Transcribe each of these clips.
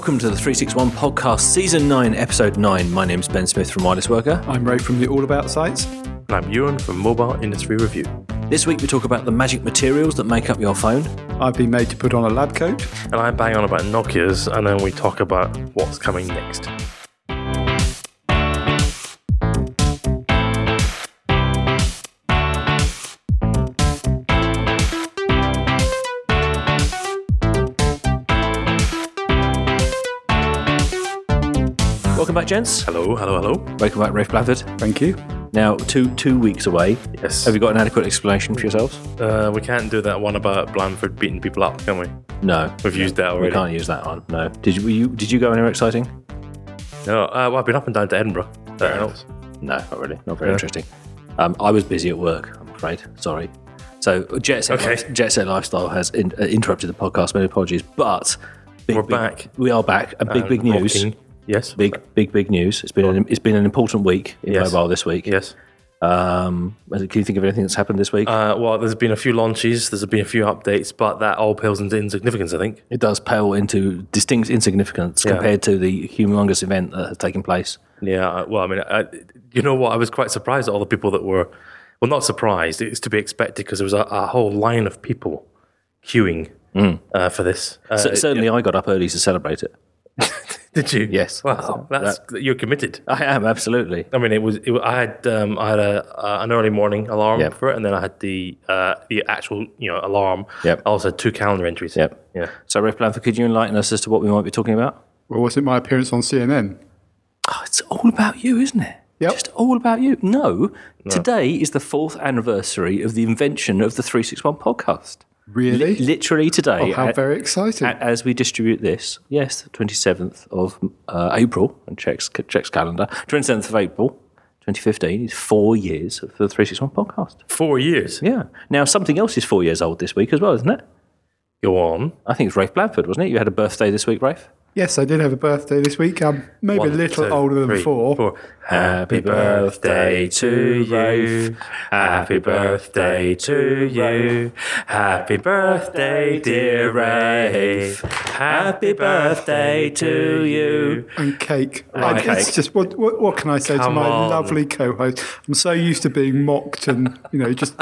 Hello and welcome to the 361 podcast, season 9, episode 9. My name's Ben Smith from Wireless Worker. I'm Rafe from the All About sites. And I'm Ewan from Mobile Industry Review. This week we talk about the magic materials that make up your phone. I've been made to put on a lab coat. And I bang on about Nokia's, and then we talk about what's coming next. Gents. Hello, hello, hello. Welcome back, Rafe Blandford. Thank you. Now, two two weeks away. Yes. Have you got an adequate explanation for yourselves? Uh, we can't do that one about Blandford beating people up, can we? No. We've used that already. We can't use that one. No. Did you, were you did you go anywhere exciting? No, uh, well, I've been up and down to Edinburgh. That helps. No, not really. Not very Yeah. interesting. Um, I was busy at work, I'm afraid. Sorry. So, Jet Set, Okay. Jet Set Lifestyle has in, uh, interrupted the podcast. Many apologies. But big, We're big- back. We are back. And big, And big news. rocking. Yes. Big, big, big news. It's been an, it's been an important week in Yes. mobile this week. Yes. Um, can you think of anything that's happened this week? Uh, well, there's been a few launches, there's been a few updates, but that all pales into insignificance, I think. it does pale into distinct insignificance Yeah. compared to the humongous event that has taken place. Yeah, uh, well, I mean, I, you know what? I was quite surprised at all the people that were, well, not surprised. It's to be expected because there was a, a whole line of people queuing uh, for this. Uh, C- certainly, I got up early to celebrate it. Did you? Yes. Wow, that's you're committed. I am absolutely. I mean, it was. It, I had um, I had a, uh, an early morning alarm Yep. for it, and then I had the uh, the actual you know alarm. Yep. I also had two calendar entries. Yep. Yeah. So, Rafe Blandford, could you enlighten us as to what we might be talking about? Well, was it my appearance on CNN? Oh, it's all about you, isn't it? Yep. Just all about you. No, today is the fourth anniversary of the invention of the 361 podcast. Really? Literally today, oh, how a- very exciting. a- as we distribute this, yes, 27th of uh, April, and checks, checks calendar, 27th of April, 2015 is four years of the 361 podcast. Four years. Yeah. Now, something else is four years old this week as well, isn't it? Go on. I think it's Rafe Blandford, wasn't it? You had a birthday this week, Rafe? Yes, I did have a birthday this week. I'm maybe One, a little two, older than three, before. four. Happy birthday to you. Happy birthday to you. Happy birthday, dear Rafe. Happy birthday to you. And cake. Right, I- It's just what, what what can I say to my on. lovely co-host? I'm so used to being mocked and you know just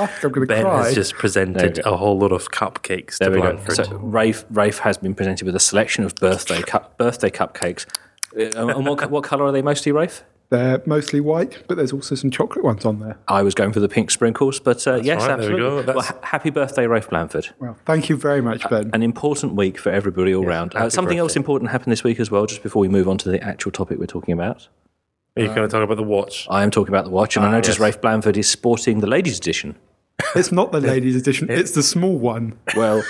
I think I'm going to Ben cry. has just presented a whole lot of cupcakes to There we go. So Rafe, Rafe has been presented with a selection of birthday cup, birthday cupcakes. Uh, and what, what colour are they mostly, Rafe? They're mostly white, but there's also some chocolate ones on there. I was going for the pink sprinkles, but uh, yes, right, there we absolutely. go. Well, ha- happy birthday, Rafe Blandford. Well, thank you very much, Ben. An important week for everybody all round. Uh, happy something else important happened this week as well, just before we move on to the actual topic we're talking about. Are you going to talk about the watch? I am talking about the watch, and I noticed yes. Rafe Blandford is sporting the ladies' edition. It's not the ladies' edition; it's the small one. Well,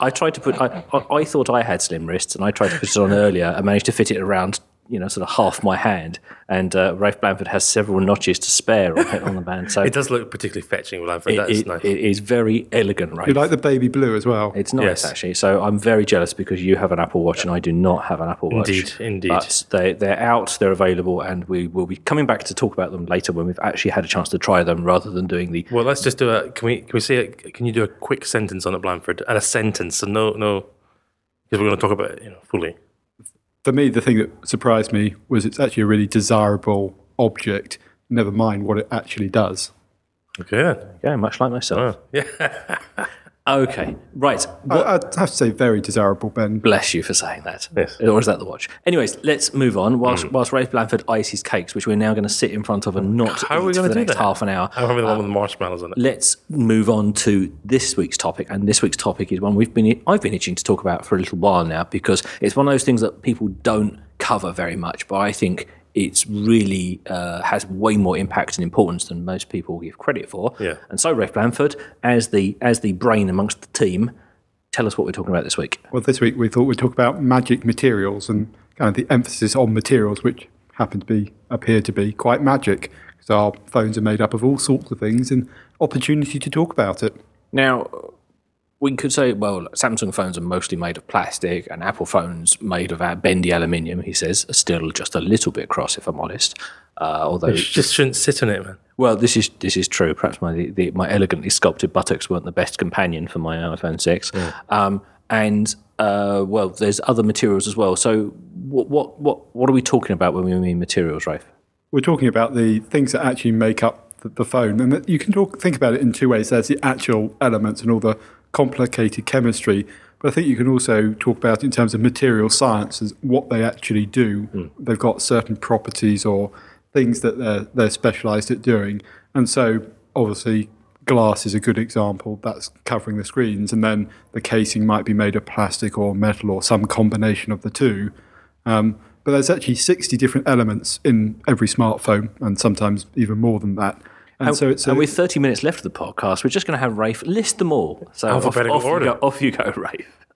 I tried to put. I, I, I thought I had slim wrists, and I tried to put it on earlier. and managed to fit it around, you know, sort of half my hand. And uh, Rafe Blandford has several notches to spare on, on the band, so It does look particularly fetching, Blandford. it, That's it- nice. it is very elegant, right? You like the baby blue as well? It's nice Yes. actually. So I'm very jealous because you have an Apple Watch and I do not have an Apple Watch. Indeed, indeed. But they they're out, they're available, and we will be coming back to talk about them later when we've actually had a chance to try them, rather than doing the. Well, let's just do a. Can we? Can we say? it? Can you do a quick sentence on it, Blandford? And a sentence, so no, no, because we're going to talk about it, you know, fully. For me, the thing that surprised me was it's actually a really desirable object. Never mind what it actually does. Okay then. Yeah, much like myself. Oh, yeah. Okay, right. I, I'd have to say very desirable, Ben. Bless you for saying that. Yes. Or is that the watch? Anyways, let's move on. Whilst, hmm. whilst Rafe Blandford eyes his cakes, which we're now going to sit in front of and not How are we for gonna the do next that? half an hour. I remember the one with the uh, marshmallows on it. let's move on to this week's topic. And this week's topic is one we've been I've been itching to talk about for a little while now because it's one of those things that people don't cover very much, but I think it's really uh, has way more impact and importance than most people give credit for. Yeah. And so, Rafe Blandford, as the as the brain amongst the team, tell us what we're talking about this week. Well, this week we thought we'd talk about magic materials and kind of the emphasis on materials, which happen to be appear to be quite magic. Because our phones are made up of all sorts of things, and opportunity to talk about it. Now, we could say, well, Samsung phones are mostly made of plastic, and Apple phones made of bendy aluminium. He says, are still just a little bit cross, if I'm honest. Uh, although, You just shouldn't sit on it, man. well, this is this is true. Perhaps my the, my elegantly sculpted buttocks weren't the best companion for my iPhone six. Um, and uh, well, there's other materials as well. So, what what what what are we talking about when we mean materials, Rafe? We're talking about the things that actually make up the, the phone, and that you can talk, think about it in two ways. There's the actual elements and all the complicated chemistry, but I think you can also talk about in terms of material science as what they actually do. They've got certain properties or things that they're, they're specialised at doing, and so obviously glass is a good example. That's covering the screens, and then the casing might be made of plastic or metal or some combination of the two. Um, but there's actually 60 different elements in every smartphone, and sometimes even more than that. And, so it's a, and with 30 minutes left of the podcast, we're just going to have Rafe list them all. So off, Alphabetical off you order. go, off you go, Rafe.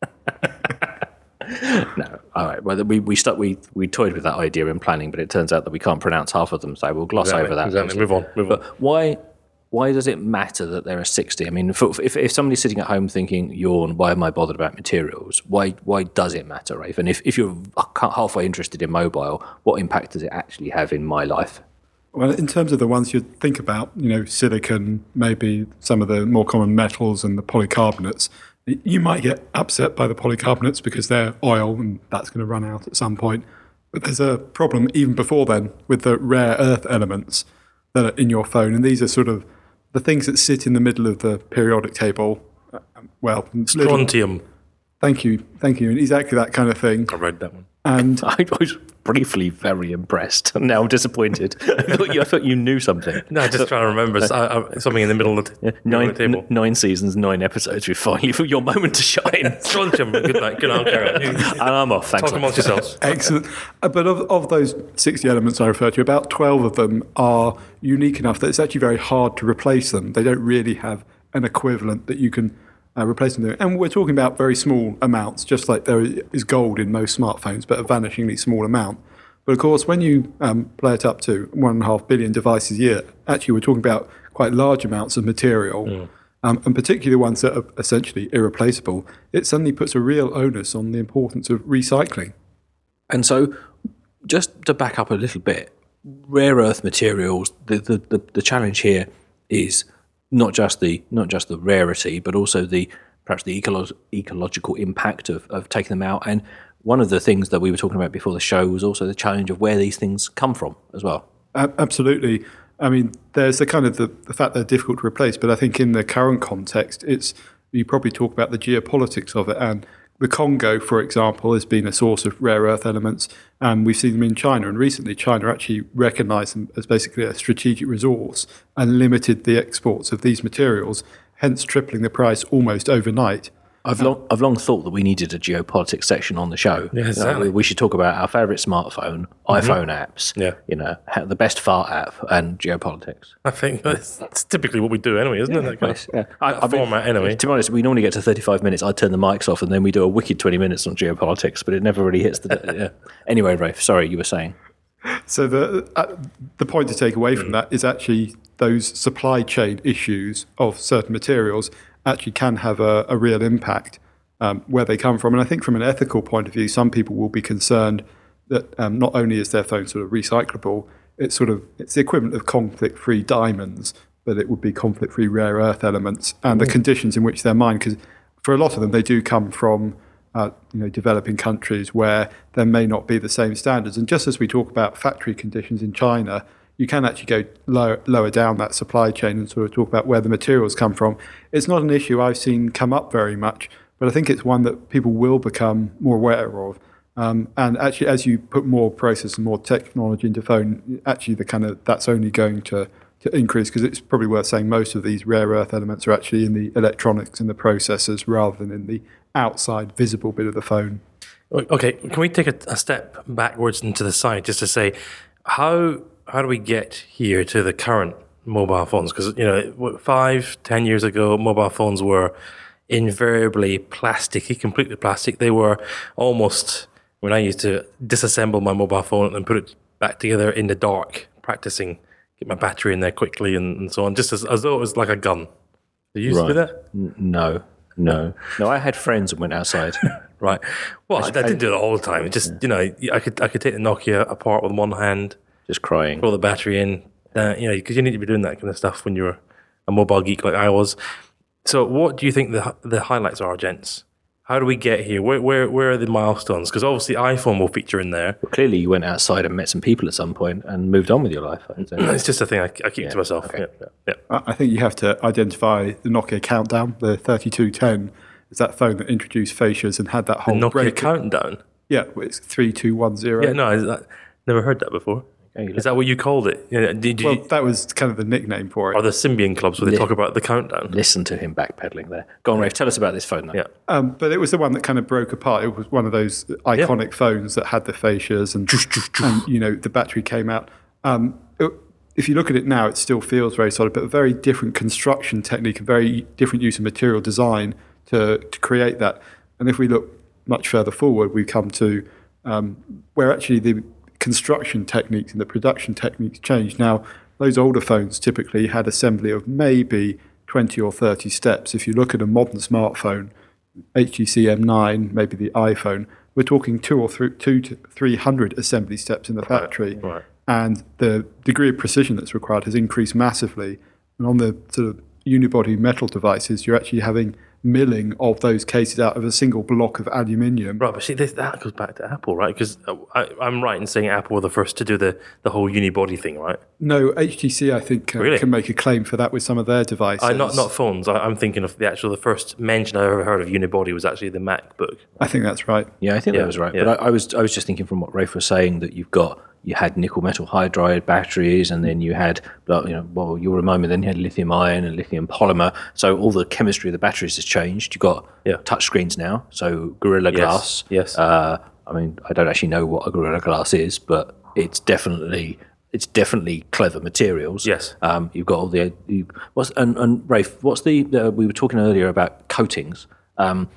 no, all right. Well, we we stuck we we toyed with that idea in planning, but it turns out that we can't pronounce half of them, so we'll gloss over that. Exactly. Move on. Move on. But why why does it matter that there are 60? I mean, for, if, if somebody's sitting at home thinking, yawn, why am I bothered about materials? Why why does it matter, Rafe? And if, if you're uh, halfway interested in mobile, what impact does it actually have in my life? Well, in terms of the ones you'd think about, you know, silicon, maybe some of the more common metals and the polycarbonates, you might get upset by the polycarbonates because they're oil and that's going to run out at some point. But there's a problem even before then with the rare earth elements that are in your phone, and these are sort of the things that sit in the middle of the periodic table. Uh, Well, little- Thank you, thank you. Exactly that kind of thing. I read that one. And I was briefly very impressed. Now I'm disappointed. I, thought you, I thought you knew something. No, just trying to remember s- I- I- something in the middle of the, middle Nine, of the table. n- nine seasons, nine episodes. We finally for your moment to shine. Good night. Good night. Carry on. You- and I'm off. Thanks. Talk amongst yourselves. excellent. Uh, But of, of those 60 elements I referred to, about 12 of them are unique enough that it's actually very hard to replace them. They don't really have an equivalent that you can uh, replace them. And we're talking about very small amounts, just like there is gold in most smartphones, but a vanishingly small amount. But of course, when you um, play it up to one and a half billion devices a year, actually we're talking about quite large amounts of material. Um, and particularly ones that are essentially irreplaceable, it suddenly puts a real onus on the importance of recycling. And so, just to back up a little bit, rare earth materials. The the, the, the challenge here is not just the not just the rarity, but also the perhaps the ecolo- ecological impact of, of taking them out. And one of the things that we were talking about before the show was also the challenge of where these things come from as well. Absolutely. I mean, there's the kind of the, the fact they're difficult to replace, but I think in the current context, it's you probably talk about the geopolitics of it. And the Congo, for example, has been a source of rare earth elements, and we've seen them in China. And recently, China actually recognised them as basically a strategic resource and limited the exports of these materials, hence tripling the price almost overnight. I've oh. long, I've long thought that we needed a geopolitics section on the show. Yeah, You know, we, we should talk about our favourite smartphone, mm-hmm. iPhone apps. Yeah. you know, the best fart app and geopolitics. I think that's, that's typically what we do anyway, isn't it? That kind of, Yeah. I- that I've been- format anyway. To be honest, we normally get to 35 minutes. I turn the mics off and then we do a wicked 20 minutes on geopolitics, but it never really hits the. yeah. Anyway, Rafe, sorry, you were saying. So the uh, the point to take away from mm. that is actually those supply chain issues of certain materials actually can have a, a real impact um, where they come from. And I think from an ethical point of view, some people will be concerned that um, not only is their phone sort of recyclable, it's sort of it's the equivalent of conflict-free diamonds, but it would be conflict-free rare earth elements and the conditions in which they're mined. Because for a lot of them, they do come from uh, you know, developing countries where there may not be the same standards. And just as we talk about factory conditions in China, you can actually go lower, lower down that supply chain and sort of talk about where the materials come from. It's not an issue I've seen come up very much, but I think it's one that people will become more aware of. Um, and actually, as you put more process and more technology into phone, actually, the kind of that's only going to to increase because it's probably worth saying most of these rare earth elements are actually in the electronics and the processors rather than in the outside visible bit of the phone. Okay, can we take a, a step backwards into the side just to say how how do we get here to the current mobile phones? Because you know, five, ten years ago, mobile phones were invariably plasticky, completely plastic. They were almost when I used to disassemble my mobile phone and put it back together in the dark, practicing, get my battery in there quickly and, and so on, just as, as though it was like a gun. Did you used to do that? N- no, no. No, I had friends that went outside. Right. Well, I, I didn't do that all the time. It just you know, I could I could take the Nokia apart with one hand, just crying. Throw the battery in. Uh, you know, because you need to be doing that kind of stuff when you're a mobile geek like I was. So, what do you think the the highlights are, gents? How do we get here? Where where where are the milestones? Because obviously iPhone will feature in there. But clearly, you went outside and met some people at some point and moved on with your life. I. It's just a thing I, I keep to myself. okay. Yeah, yeah, yeah. I I think you have to identify the Nokia countdown, the 3210. Is that phone that introduced fascias and had that whole Nokia break? countdown. Yeah, it's 3210. Yeah, no, I, I never heard that before. Okay, Is that what you called it? Yeah, did you, Well, that was kind of the nickname for it. are the Symbian clubs where they talk about the countdown? Listen to him backpedaling there. Go on, Rafe. Tell us about this phone. Now. Yeah. Um, but it was the one that kind of broke apart. It was one of those iconic phones that had the fascias and, and you know the battery came out. Um, it- if you look at it now, it still feels very solid, but a very different construction technique, a very different use of material design to, to create that. And if we look much further forward, we come to um, where actually the construction techniques and the production techniques changed. Now, those older phones typically had assembly of maybe 20 or 30 steps. If you look at a modern smartphone, HTC M9, maybe the iPhone, we're talking two or three, two to 300 assembly steps in the factory. right. And the degree of precision that's required has increased massively. And on the sort of unibody metal devices, you're actually having milling of those cases out of a single block of aluminium. Right, but see, this, that goes back to Apple, right? Because I'm right in saying Apple were the first to do the, the whole unibody thing, right? No, HTC, I think, uh, Really? can make a claim for that with some of their devices. I, not not phones. I, I'm thinking of the actual. The first mention I ever heard of unibody was actually the MacBook. I think that's right. Yeah, I think Yeah, that was right. yeah. But I, I was I was just thinking from what Rafe was saying that you've got you had nickel metal hydride batteries, and then you had you know well you'll remind me then you had lithium ion and lithium polymer. So all the chemistry of the batteries has changed. You've got Yeah. touch screens now, so Gorilla Glass. yes. Uh, I mean I don't actually know what a Gorilla Glass is, but it's definitely it's definitely clever materials. Yes. Um, you've got all the you, what's and, and Rafe, what's the uh, we were talking earlier about coatings. Um,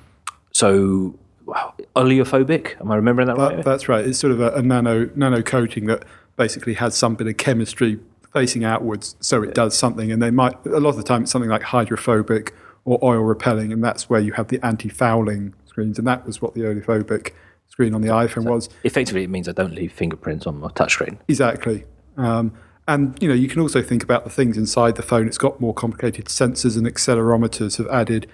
so wow, oleophobic. Am I remembering that right? That's right. It's sort of a, a nano nano coating that basically has some bit of chemistry facing outwards, so it does something. And they might a lot of the time it's something like hydrophobic or oil repelling, and that's where you have the anti-fouling screens, and that was what the oleophobic screen on the iPhone was. Effectively, it means I don't leave fingerprints on my touchscreen. Exactly. Um, and you know, you can also think about the things inside the phone. It's got more complicated sensors and accelerometers have added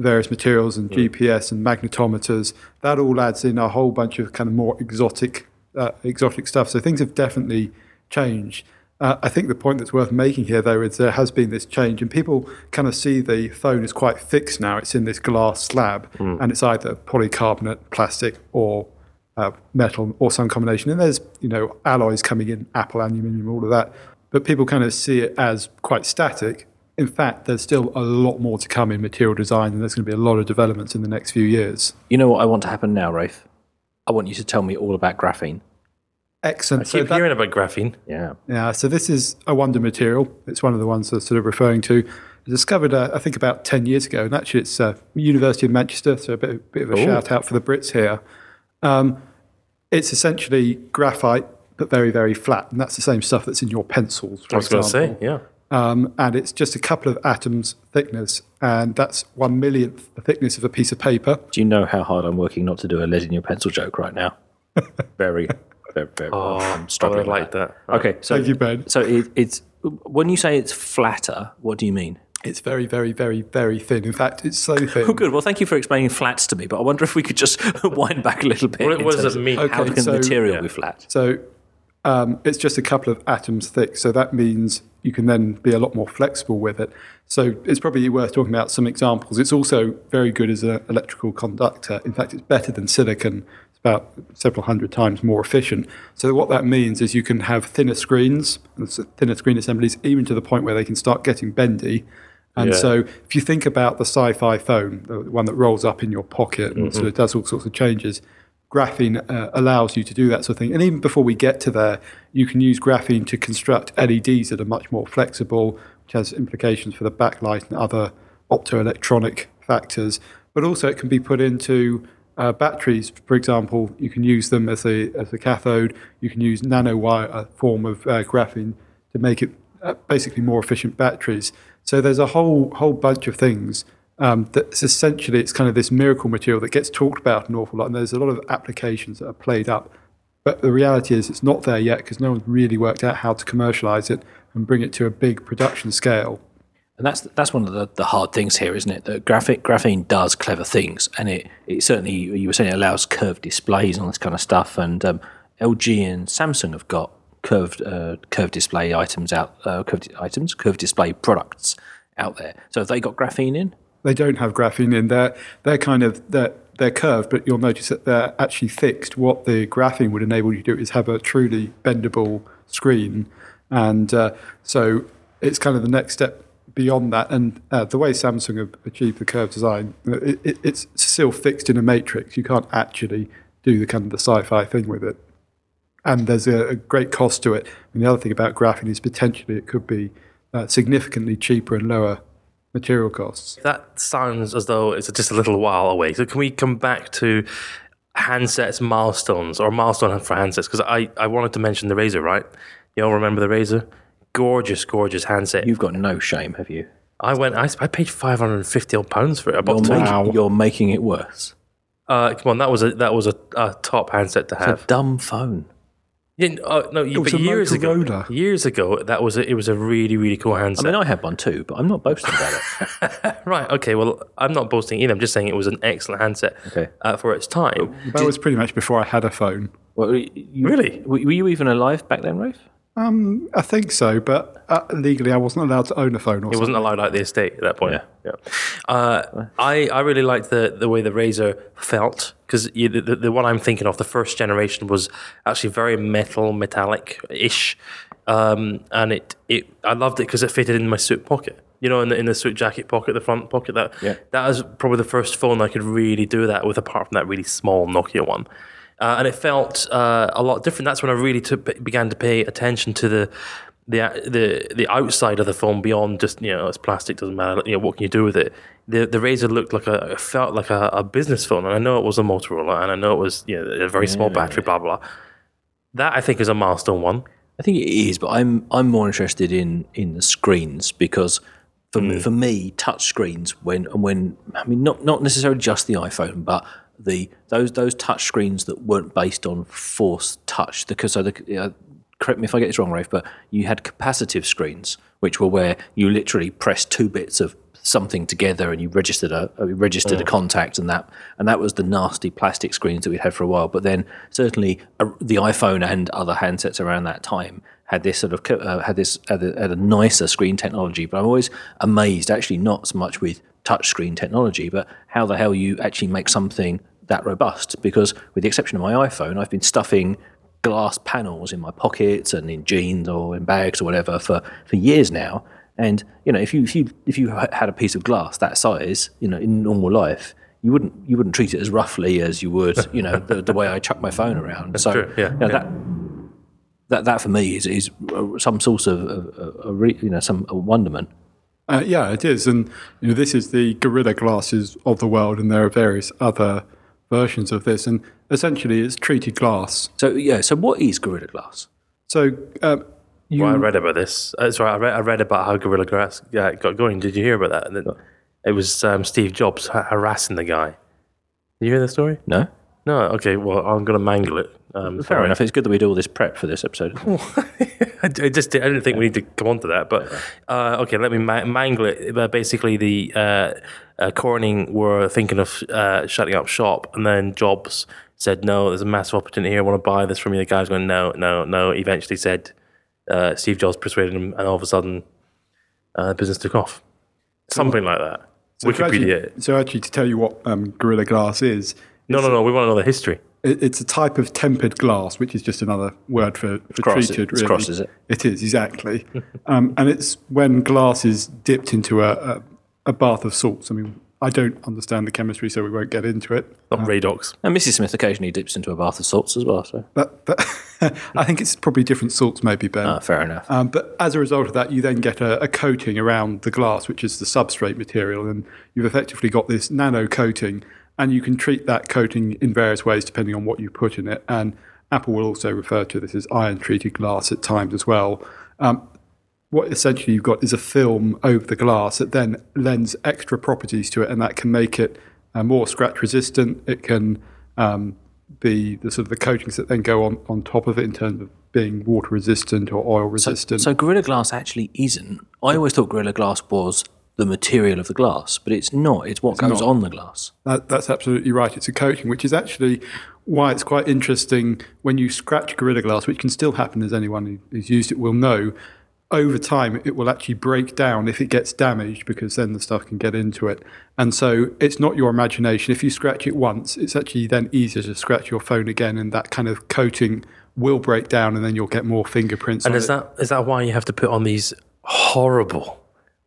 various materials and GPS and magnetometers. That all adds in a whole bunch of kind of more exotic, uh, exotic stuff. So things have definitely changed. Uh, I think the point that's worth making here, though, is there has been this change, and people kind of see the phone as quite fixed now. It's in this glass slab, and it's either polycarbonate, plastic, or uh, metal or some combination. And there's you know alloys coming in, Apple aluminium, all of that. But people kind of see it as quite static. In fact, there's still a lot more to come in material design, and there's going to be a lot of developments in the next few years. You know what I want to happen now, Rafe? I want you to tell me all about graphene. Excellent. Keep that- hearing about graphene. Yeah. Yeah, so this is a wonder material. It's one of the ones I'm sort of referring to. Discovered, uh, I think, about 10 years ago, and actually it's uh, University of Manchester, so a bit, bit of a shout out for the Brits here. Um, it's essentially graphite, but very, very flat, and that's the same stuff that's in your pencils, for I was going to say, yeah. Um, and it's just a couple of atoms thickness, and that's one millionth the thickness of a piece of paper. Do you know how hard I'm working not to do a lead in your pencil joke right now? very, very, very. Oh, I'm struggling. would with like that. that. Okay, so Thank you, Ben. So it, it's when you say it's flatter, what do you mean? It's very, very, very, very thin. In fact, it's so thin. Oh, good. Well, thank you for explaining flats to me, but I wonder if we could just wind back a little bit. What- in what does terms it of mean? How can so- the material Yeah. be flat? So um, it's just a couple of atoms thick. So that means you can then be a lot more flexible with it. So it's probably worth talking about some examples. It's also very good as an electrical conductor. In fact, it's better than silicon. It's about several hundred times more efficient. So what that means is you can have thinner screens, and thinner screen assemblies, even to the point where they can start getting bendy. And Yeah. so if you think about the sci-fi phone, the one that rolls up in your pocket and sort of does all sorts of changes, graphene uh, allows you to do that sort of thing. And even before we get to there, you can use graphene to construct LEDs that are much more flexible, which has implications for the backlight and other optoelectronic factors. But also, it can be put into uh, batteries. For example, you can use them as a as a cathode. You can use nanowire a form of uh, graphene to make it uh, basically more efficient batteries. So there's a whole whole bunch of things um, that's essentially it's kind of this miracle material that gets talked about an awful lot, and there's a lot of applications that are played up But the reality is, it's not there yet because no one's really worked out how to commercialize it and bring it to a big production scale. And that's that's one of the, the hard things here, isn't it? That graphic graphene does clever things, and it, it certainly you were saying it allows curved displays and all this kind of stuff. And um, LG and Samsung have got curved uh, curved display items out, uh, curved items, curved display products out there. So have they got graphene in? They don't have graphene in. They're they're kind of they're they're curved, but you'll notice that they're actually fixed. What the graphene would enable you to do is have a truly bendable screen, and uh, so it's kind of the next step beyond that. And uh, the way Samsung have achieved the curved design, it, it, it's still fixed in a matrix. You can't actually do the kind of the sci-fi thing with it, and there's a, a great cost to it. And the other thing about graphene is potentially it could be uh, significantly cheaper and lower material costs. That sounds as though it's just a little while away. So can we come back to handsets milestones or milestone for handsets? Because I, I wanted to mention the Razr, right? You all remember the Razr? Gorgeous, gorgeous handset. You've got no shame, have you? I went. I, I paid five hundred and fifty odd pounds for it. I bought You're, two. making, you're making it worse. Uh, come on, that was a that was a, a top handset to have. A have. dumb phone. Yeah, uh, no, was but a years ago, years ago, that was a, it was a really really cool handset. I mean, I had one too, but I'm not boasting about it. right? Okay. Well, I'm not boasting either. I'm just saying it was an excellent handset Okay. uh, for its time. That was pretty much before I had a phone. Well, you, Really? Were, were you even alive back then, Rafe? Um, I think so, but uh, legally I wasn't allowed to own a phone. Or It wasn't allowed out the estate at that point. Yeah. Uh, I, I really liked the, the way the Razr felt because the, the, the one I'm thinking of, the first generation, was actually very metal, metallic ish. Um, and it, it, I loved it because it fitted in my suit pocket. You know, in the, in the suit jacket pocket, the front pocket. That Yeah. that was probably the first phone I could really do that with, apart from that really small Nokia one. Uh, and it felt uh, a lot different. That's when I really took, began to pay attention to the the the the outside of the phone beyond just you know it's plastic doesn't matter you know what can you do with it? The the Razr looked like a felt like a, a business phone and I know it was a Motorola and I know it was you know a very small battery blah blah that I think is a milestone one. I think it is, but I'm I'm more interested in in the screens because for me, for me, touch screens when and when I mean not not necessarily just the iPhone, but the those those touch screens that weren't based on force touch. Because so the, uh, correct me if I get this wrong, Rafe, but you had capacitive screens, which were where you literally pressed two bits of something together and you registered a uh, registered a contact and that and that was the nasty plastic screens that we'd had for a while. But then certainly uh, the iPhone and other handsets around that time had this sort of uh, had this had a, had a nicer screen technology. But I'm always amazed actually not so much with touch screen technology but how the hell you actually make something that robust because with the exception of my iPhone I've been stuffing glass panels in my pockets and in jeans or in bags or whatever for, for years now. And you know, if you if you if you had a piece of glass that size, you know, in normal life, you wouldn't you wouldn't treat it as roughly as you would, you know, the, the way I chuck my phone around. so true, yeah, you know, yeah. that that that for me is is some source of, of, of, of re, you know some wonderment. Uh, yeah, it is, and you know this is the Gorilla glasses of the world, and there are various other versions of this, and essentially it's treated glass. So yeah, so what is Gorilla Glass? So um, you, well I read about this. Uh, sorry I read, I read about how Gorilla Glass uh, got going. Did you hear about that? It was um, Steve Jobs harassing the guy. Did you hear the story? No, no okay well I'm going to mangle it um, fair enough. It's good that we do all this prep for this episode. I I just I didn't think we need to come on to that, but uh, okay, let me ma- mangle it. But basically, the uh, uh, Corning were thinking of uh, shutting up shop, and then Jobs said, "No, there's a massive opportunity here. I want to buy this from you." The guy's going, "No, no, no." Eventually, said uh, Steve Jobs persuaded him, and all of a sudden, uh, the business took off. Something like that. so to Wikipedia. actually, so actually, to tell you what um, Gorilla Glass is, no, no, no. We want to know the history. it's a type of tempered glass, which is just another word for, for cross, treated. it's really, cross, is it? It is exactly, um, and it's when glass is dipped into a, a, a bath of salts. I mean, I don't understand the chemistry, so we won't get into it. Not Radox. And Mrs. Smith occasionally dips into a bath of salts as well. So But, but I think it's probably different salts, maybe Ben. ah, fair enough. Um, but as a result of that, you then get a, a coating around the glass, which is the substrate material, and you've effectively got this nano coating, and you can treat that coating in various ways depending on what you put in it. And Apple will also refer to this as iron treated glass at times as well. Um, what essentially you've got is a film over the glass that then lends extra properties to it, and that can make it uh, more scratch resistant. It can um, the, the sort of the coatings that then go on, on top of it in terms of being water resistant or oil resistant. So Gorilla Glass actually isn't. I always thought Gorilla Glass was the material of the glass, but it's not. It's what goes not. on the glass. That, that's absolutely right. It's a coating, which is actually why it's quite interesting when you scratch Gorilla Glass, which can still happen as anyone who's used it will know. Over time, it will actually break down if it gets damaged because then the stuff can get into it. And so it's not your imagination. If you scratch it once, it's actually then easier to scratch your phone again, and that kind of coating will break down, and then you'll get more fingerprints. And on is it. that is that why you have to put on these horrible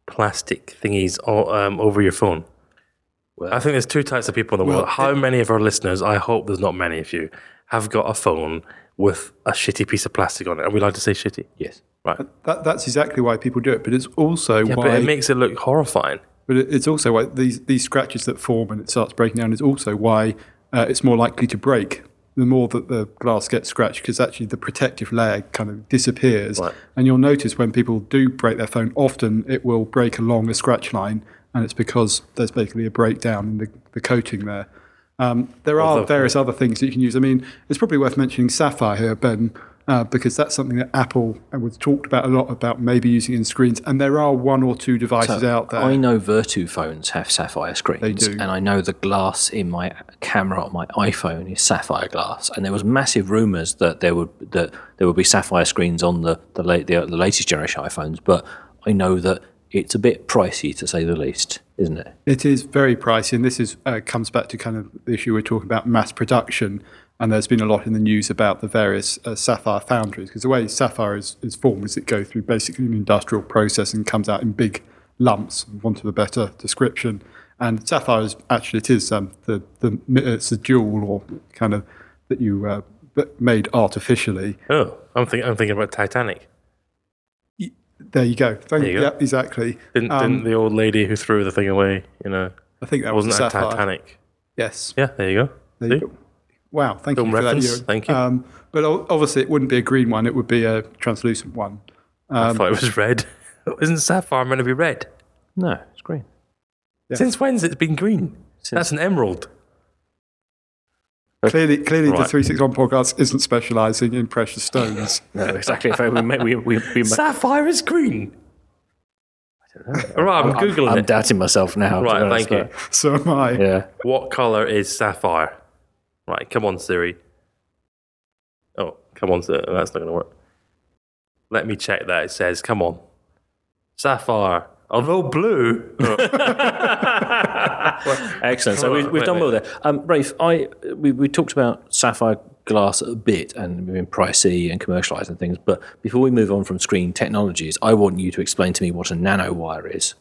plastic thingies o- um, over your phone? I think there's two types of people in the world. How many of our listeners? I hope there's not many of you have got a phone with a shitty piece of plastic on it. Are we allowed to say shitty? Yes. Right. That, that's exactly why people do it, but it's also Yeah, why. but it makes it look horrifying. But it- it's also why these these scratches that form and it starts breaking down is also why uh, it's more likely to break the more that the glass gets scratched because actually the protective layer kind of disappears. Right. And you'll notice when people do break their phone, often it will break along a scratch line, and it's because there's basically a breakdown in the, the coating there. Um, there are various other things that you can use. I mean, it's probably worth mentioning Sapphire here, Ben, uh, because that's something that Apple was talked about a lot about maybe using in screens, and there are one or two devices out there. I know Vertu phones have sapphire screens, They do. and I know the glass in my camera on my iPhone is sapphire glass. And there was massive rumours that there would that there would be sapphire screens on the the, late, the the latest generation iPhones, but I know that it's a bit pricey to say the least, isn't it? It is very pricey, and this is uh, comes back to kind of the issue we're talking about mass production. And there's been a lot in the news about the various uh, sapphire foundries because the way sapphire is, is formed is it goes through basically an industrial process and comes out in big lumps, want of a better description. And sapphire is actually it is um, the the it's a jewel or kind of that you uh, made artificially. Oh, I'm thinking. I'm thinking about Titanic. There you go. Thank There you go. Yeah, exactly. Didn't, Um, didn't the old lady who threw the thing away? You know, I think that wasn't was that. Titanic? Yes. Yeah, there you go. There See? you go. Wow, thank Film you for reference, that. Ewan. thank you. Um, but obviously, it wouldn't be a green one; it would be a translucent one. I Um, thought it was red. Isn't sapphire meant to be red? No, it's green. Yeah. Since when's it been green? That's an emerald. clearly, clearly, the three six one podcast isn't specialising in precious stones. No, exactly. If we, we, we, we, we, Sapphire is green. All right, I'm googling I'm it. doubting myself now. Right, honest, thank you. so am I. Yeah. What color is sapphire? Right, come on, Siri. Oh, come on, Siri. That's not going to work. Let me check that. It says, come on. Sapphire. Although blue. Excellent. So we, we've wait, done well there. Um, Rafe, I we, we talked about sapphire glass a bit and being pricey and commercialised and things. But before we move on from screen technologies, I want you to explain to me what a nanowire is.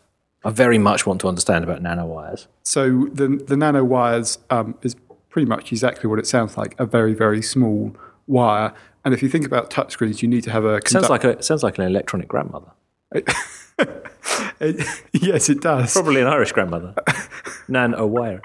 I very much want to understand about nanowires. So the the nanowires um, is pretty much exactly what it sounds like a very very small wire. And if you think about touchscreens, you need to have a Sounds conduct- like a sounds like an electronic grandmother. yes, it does. Probably an Irish grandmother. Nanowire.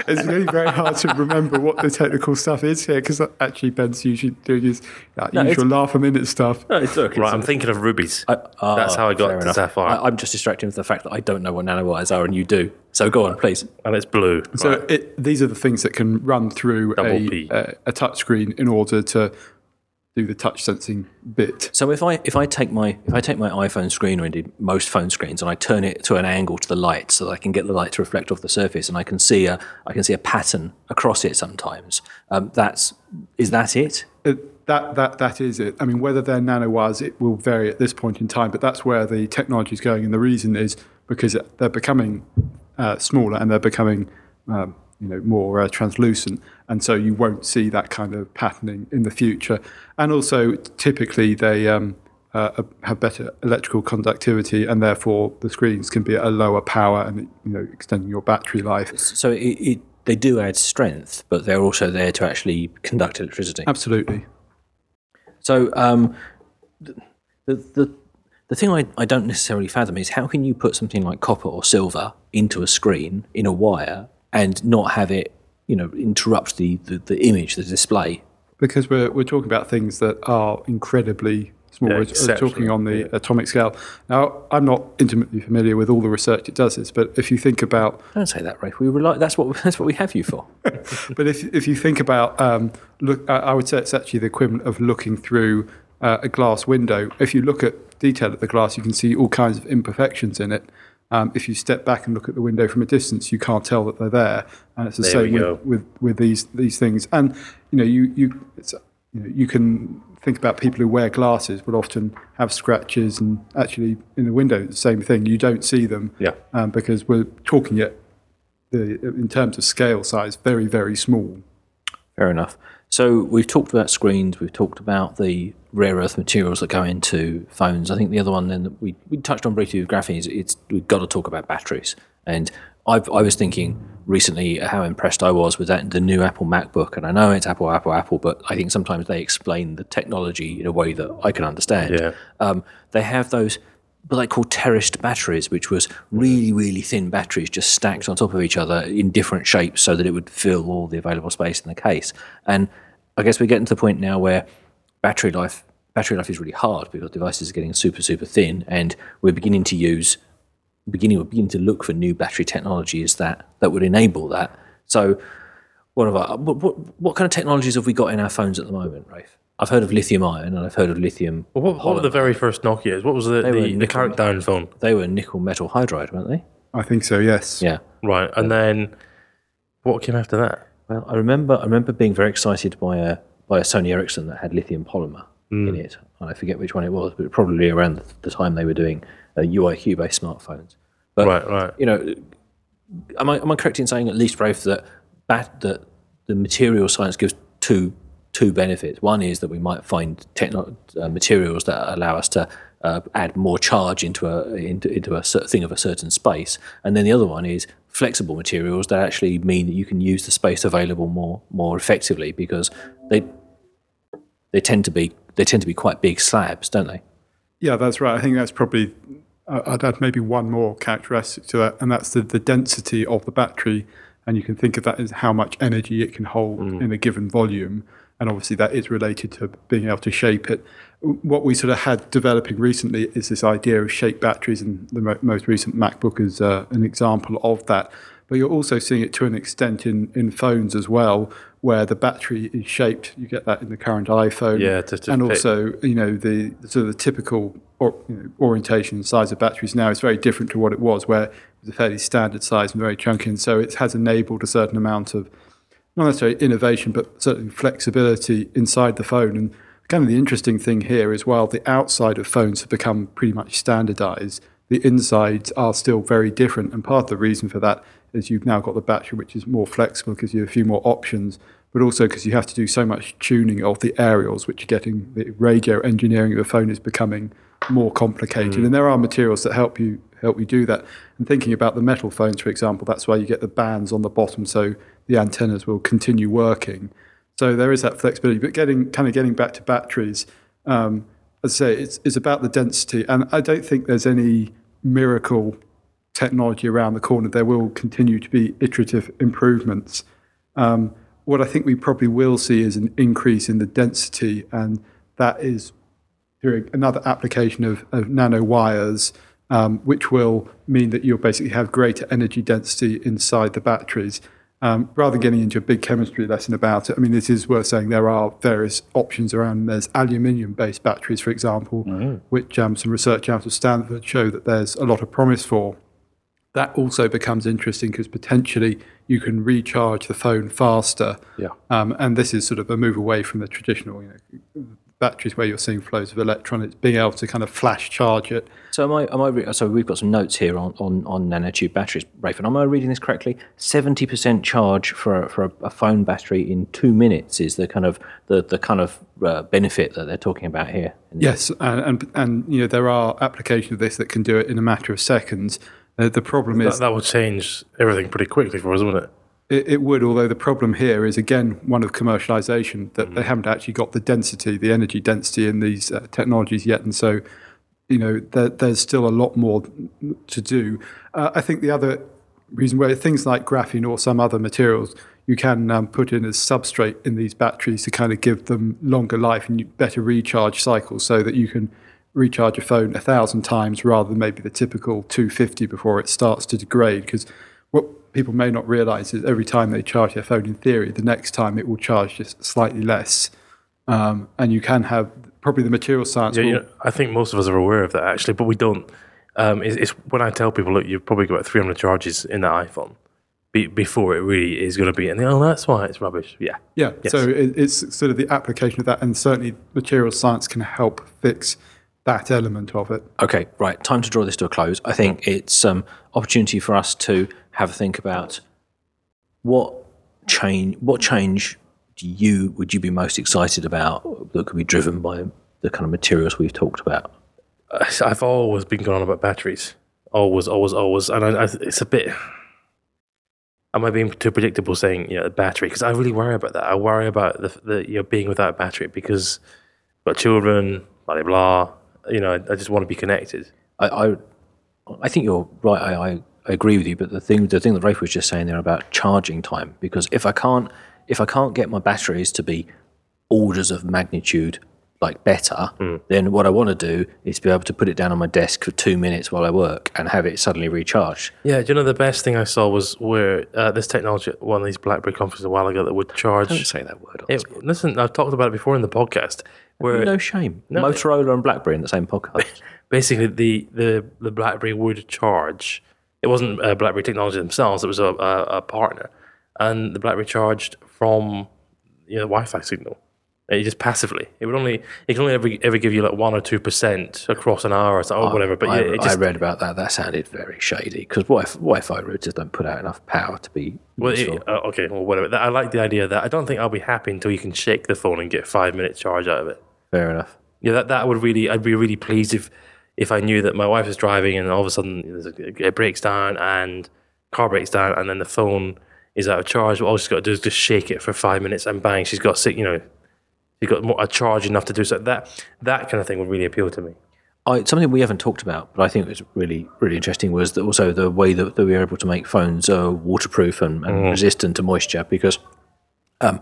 It's really very hard to remember what the technical stuff is here because uh, actually Ben's usually doing his uh, like, No, usual laugh a minute stuff. No, it's, look, right, I'm thinking of rubies. Ah, That's how I got fair to sapphire. I, I'm just distracted with the fact that I don't know what nanowires are and you do. So go on, please. and it's blue. So right. it, these are the things that can run through Double a, P. a, a touch screen in order to do the touch sensing bit. So if I if I take my if I take my iPhone screen or indeed most phone screens and I turn it to an angle to the light so that I can get the light to reflect off the surface and I can see a I can see a pattern across it sometimes. Um, that's is that it? It, that, that, that is it. I mean, whether they're nanowires, it will vary at this point in time, but that's where the technology is going. And the reason is because they're becoming uh, smaller and they're becoming um, you know, more uh, translucent. And so you won't see that kind of patterning in the future. And also, typically, they um, uh, have better electrical conductivity, and therefore the screens can be at a lower power and you know, extending your battery life. So it, it they do add strength, but they're also there to actually conduct electricity. Absolutely. So um, the, the the thing I, I don't necessarily fathom is how can you put something like copper or silver into a screen in a wire and not have it you know interrupt the, the, the image, the display. because we're, we're talking about things that are incredibly small. Yeah, we're, we're talking on the atomic scale. Now, I'm not intimately familiar with all the research that does this, but if you think about Don't say that, Rafe. We rely, that's what that's what we have you for. but if if you think about um, look, I I would say it's actually the equivalent of looking through uh, a glass window. If you look at detail at the glass, you can see all kinds of imperfections in it. Um, if you step back and look at the window from a distance, you can't tell that they're there. And it's the There same with, with with these these things. And you know, you you you know, you can think about people who wear glasses will often have scratches, and actually in the window, it's the same thing. You don't see them Yeah. um, because we're talking at the in terms of scale size, very very small. Fair enough. So we've talked about screens. We've talked about the rare earth materials that go into phones. I think the other one then that we, we touched on briefly with graphene is it's we've got to talk about batteries. And I've, I was thinking recently how impressed I was with that the new Apple MacBook. And I know it's Apple, Apple, Apple, but I think sometimes they explain the technology in a way that I can understand. Yeah. Um, they have those what they call terraced batteries, which was really, really thin batteries just stacked on top of each other in different shapes so that it would fill all the available space in the case. And I guess we're getting to the point now where battery life battery life is really hard because devices are getting super, super thin, and we're beginning to use beginning we're beginning to look for new battery technologies that that would enable that. So what have I, what, what, what kind of technologies have we got in our phones at the moment, Rafe? I've heard of lithium ion and I've heard of lithium. Well, what, what were the very first Nokias? What was the, were the, the nickel- countdown phone? They were nickel metal hydride, weren't they? I think so. Yes. Yeah. Right. And then what came after that? Well, I remember I remember being very excited by a by a Sony Ericsson that had lithium polymer in it, and I forget which one it was, but probably around the, time they were doing uh, UIQ based smartphones. But Right, right. you know, am I am I correct in saying at least, Rafe, that bat, that the material science gives two two benefits. One is that we might find techno, uh, materials that allow us to uh, add more charge into a into, into a thing of a certain space, and then the other one is flexible materials that actually mean that you can use the space available more more effectively because they they tend to be they tend to be quite big slabs, don't they? Yeah, that's right. I think that's probably. I'd add maybe one more characteristic to that, and that's the, the density of the battery. And you can think of that as how much energy it can hold in a given volume. And obviously, that is related to being able to shape it. What we sort of had developing recently is this idea of shape batteries, and the mo- most recent MacBook is uh, an example of that. But you're also seeing it to an extent in, in phones as well, where the battery is shaped. You get that in the current iPhone. Yeah, to- to and also, you know, the sort of the typical or, you know, orientation and size of batteries now is very different to what it was, where it was a fairly standard size and very chunky. And so it has enabled a certain amount of not necessarily innovation, but certainly flexibility inside the phone. And kind of the interesting thing here is while the outside of phones have become pretty much standardized, the insides are still very different. And part of the reason for that is you've now got the battery, which is more flexible because you have a few more options, but also because you have to do so much tuning of the aerials, which are getting the radio engineering of the phone is becoming more complicated. And there are materials that help you help you do that. And thinking about the metal phones, for example, that's why you get the bands on the bottom, so the antennas will continue working. So there is that flexibility. But getting kind of getting back to batteries, um, as I say, it's, it's about the density, and I don't think there's any miracle technology around the corner. There will continue to be iterative improvements. Um, what I think we probably will see is an increase in the density, and that is through another application of, of nanowires, um, which will mean that you'll basically have greater energy density inside the batteries. Um, rather than getting into a big chemistry lesson about it, I mean, it is worth saying there are various options around. There's aluminium based batteries, for example, which um, some research out of Stanford show that there's a lot of promise for that also becomes interesting because potentially you can recharge the phone faster. Yeah. Um, and this is sort of a move away from the traditional, you know, batteries where you're seeing flows of electrons, being able to kind of flash charge it. So am I? Am I? Re- so we've got some notes here on, on, on nanotube batteries, Rafe. And am I reading this correctly? Seventy percent charge for a, for a, a phone battery in two minutes is the kind of the, the kind of uh, benefit that they're talking about here. Yes, and, and and you know there are applications of this that can do it in a matter of seconds. Uh, the problem That, is that would change everything pretty quickly for us, wouldn't it? It, it would, although the problem here is again one of commercialization that they haven't actually got the density, the energy density in these uh, technologies yet, and so you know there, there's still a lot more to do. Uh, I think the other reason where things like graphene or some other materials, you can um, put in as substrate in these batteries to kind of give them longer life and better recharge cycles so that you can recharge your phone a thousand times rather than maybe the typical 250 before it starts to degrade. Because what people may not realize is every time they charge their phone, in theory, the next time it will charge just slightly less. Um, and you can have probably the material science. Yeah, will, you know, I think most of us are aware of that actually, but we don't. Um, it's, it's when I tell people, look, you've probably got 300 charges in that iPhone be, before it really is going to be, and they oh, that's why it's rubbish. Yeah, Yeah, Yes. so it, it's sort of the application of that, and certainly material science can help fix that element of it. Okay, right. Time to draw this to a close. I think it's um, opportunity for us to have a think about what change. What change do you would you be most excited about that could be driven by the kind of materials we've talked about? I've always been going on about batteries, always, always, always, and I, I, it's a bit. Am I being too predictable saying you know the battery? Because I really worry about that. I worry about the, the you know being without a battery because I've got children, blah blah blah. You know, I, I just want to be connected. I, I, I think you're right. I, I agree with you. But the thing, the thing that Rafe was just saying there about charging time, because if I can't, if I can't get my batteries to be orders of magnitude like better, then what I want to do is be able to put it down on my desk for two minutes while I work and have it suddenly recharge. Yeah, do you know the best thing I saw was where uh, this technology at one of these BlackBerry conferences a while ago that would charge. Don't say that word. It, listen, I've talked about it before in the podcast. Where no shame. Motorola and BlackBerry in the same podcast. basically the, the, the BlackBerry would charge. It wasn't uh, BlackBerry technology themselves; it was a, a, a partner, and the BlackBerry charged from you know the Wi-Fi signal. It just passively. It would only it can only ever, ever give you like one or two percent across an hour or, so, or whatever. But I, yeah, it just I read about that. That sounded very shady because Wi- Wi-Fi routers don't put out enough power to be Well, it, uh, okay, well, whatever. I like the idea that I don't think I'll be happy until you can shake the phone and get five minutes charge out of it. Fair enough. Yeah, that, that would really, I'd be really pleased if if I knew that my wife is driving and all of a sudden it breaks down and car breaks down and then the phone is out of charge. All she's got to do is just shake it for five minutes and bang, she's got si- you know, she's got more, a charge enough to do so. That that kind of thing would really appeal to me. I, something we haven't talked about, but I think was really, really interesting was that also the way that, that we were able to make phones uh, waterproof and, and resistant to moisture because, um,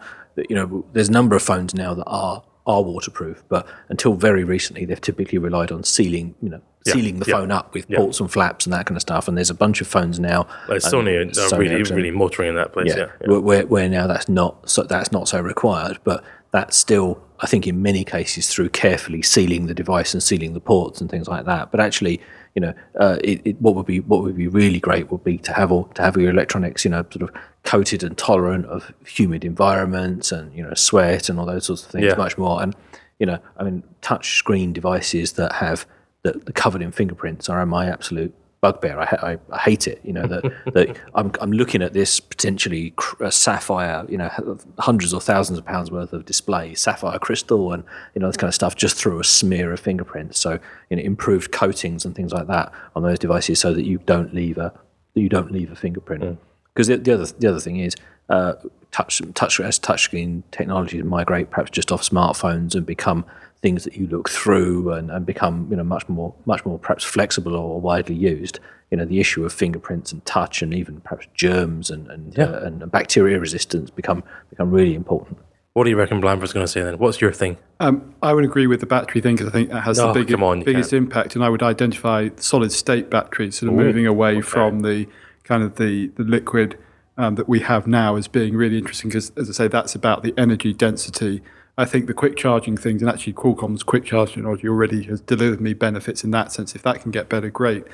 you know, there's a number of phones now that are are waterproof, but until very recently, they've typically relied on sealing, you know, sealing the yeah, phone up with ports and flaps and that kind of stuff. And there's a bunch of phones now. Like and uh, Sony are, are Sony really, Ericsson- really motoring in that place. Yeah, yeah. where, where, where now that's not so that's not so required, but that's still I think in many cases through carefully sealing the device and sealing the ports and things like that. But actually, you know, uh, it, it, what would be what would be really great would be to have all to have your electronics, you know, sort of coated and tolerant of humid environments and you know sweat and all those sorts of things Yeah. much more. And you know, I mean, touch screen devices that have that are covered in fingerprints are my absolute bugbear. I, I, I hate it. You know that that I'm I'm looking at this potentially cr- sapphire, you know, hundreds or thousands of pounds worth of display, sapphire crystal, and you know this kind of stuff just through a smear of fingerprints. So you know, improved coatings and things like that on those devices, so that you don't leave a you don't leave a fingerprint. Because the, the other the other thing is. Uh, touch touch as touchscreen technologies migrate perhaps just off smartphones and become things that you look through and, and become you know much more much more perhaps flexible or widely used you know the issue of fingerprints and touch and even perhaps germs and and, uh, and bacteria resistance become become really important What do you reckon Blandford's going to say then? What's your thing? Um, I would agree with the battery thing because I think that has Oh, the biggest, on, biggest can't. impact, and I would identify solid state batteries, sort of moving away from the kind of the the liquid um, that we have now as being really interesting because, as I say, that's about the energy density. I think the quick charging things, and actually Qualcomm's quick charging technology already has delivered me benefits in that sense. If that can get better, great.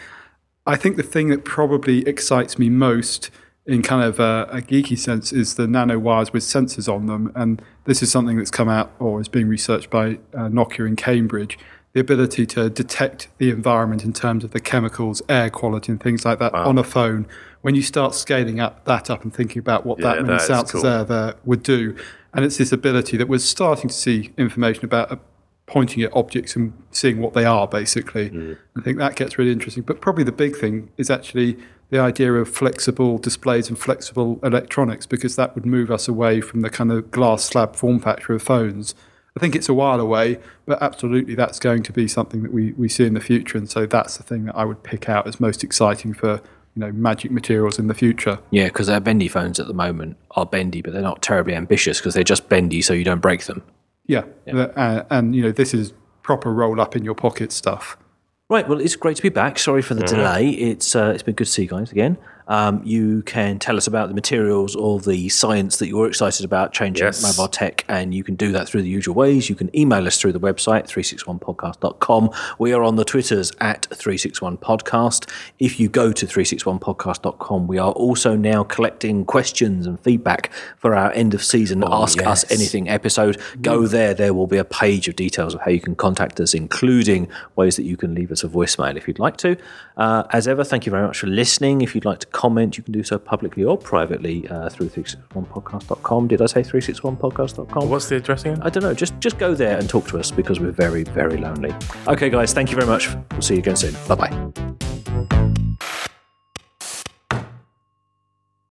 I think the thing that probably excites me most in kind of a, a geeky sense is the nanowires with sensors on them. And this is something that's come out or is being researched by uh, Nokia in Cambridge. The ability to detect the environment in terms of the chemicals, air quality, and things like that on a phone. When you start scaling up that up and thinking about what Yeah, that many sensors cool. there, there would do, and it's this ability that we're starting to see information about uh, pointing at objects and seeing what they are, basically. Mm. I think that gets really interesting. But probably the big thing is actually the idea of flexible displays and flexible electronics, because that would move us away from the kind of glass slab form factor of phones. I think it's a while away, but absolutely that's going to be something that we, we see in the future. And so that's the thing that I would pick out as most exciting for you know magic materials in the future. Yeah, because our bendy phones at the moment are bendy, but they're not terribly ambitious because they're just bendy so you don't break them. Yeah, Uh, and you know this is proper roll up in your pocket stuff. Right. Well, it's great to be back. Sorry for the delay. It's uh, it's been good to see you guys again. Um, you can tell us about the materials or the science that you're excited about changing Yes. mobile tech, and you can do that through the usual ways. You can email us through the website, 361podcast.com. We are on the Twitters at 361podcast. If you go to 361podcast.com, we are also now collecting questions and feedback for our end of season Ask Us. Anything episode. Go there. There will be a page of details of how you can contact us, including ways that you can leave us a voicemail if you'd like to. Uh, as ever, thank you very much for listening. If you'd like to comment, you can do so publicly or privately uh, through 361podcast.com. Did I say 361podcast.com? What's the address again? I don't know. Just just go there and talk to us because we're very very lonely. Okay, guys. Thank you very much. We'll see you again soon. Bye bye.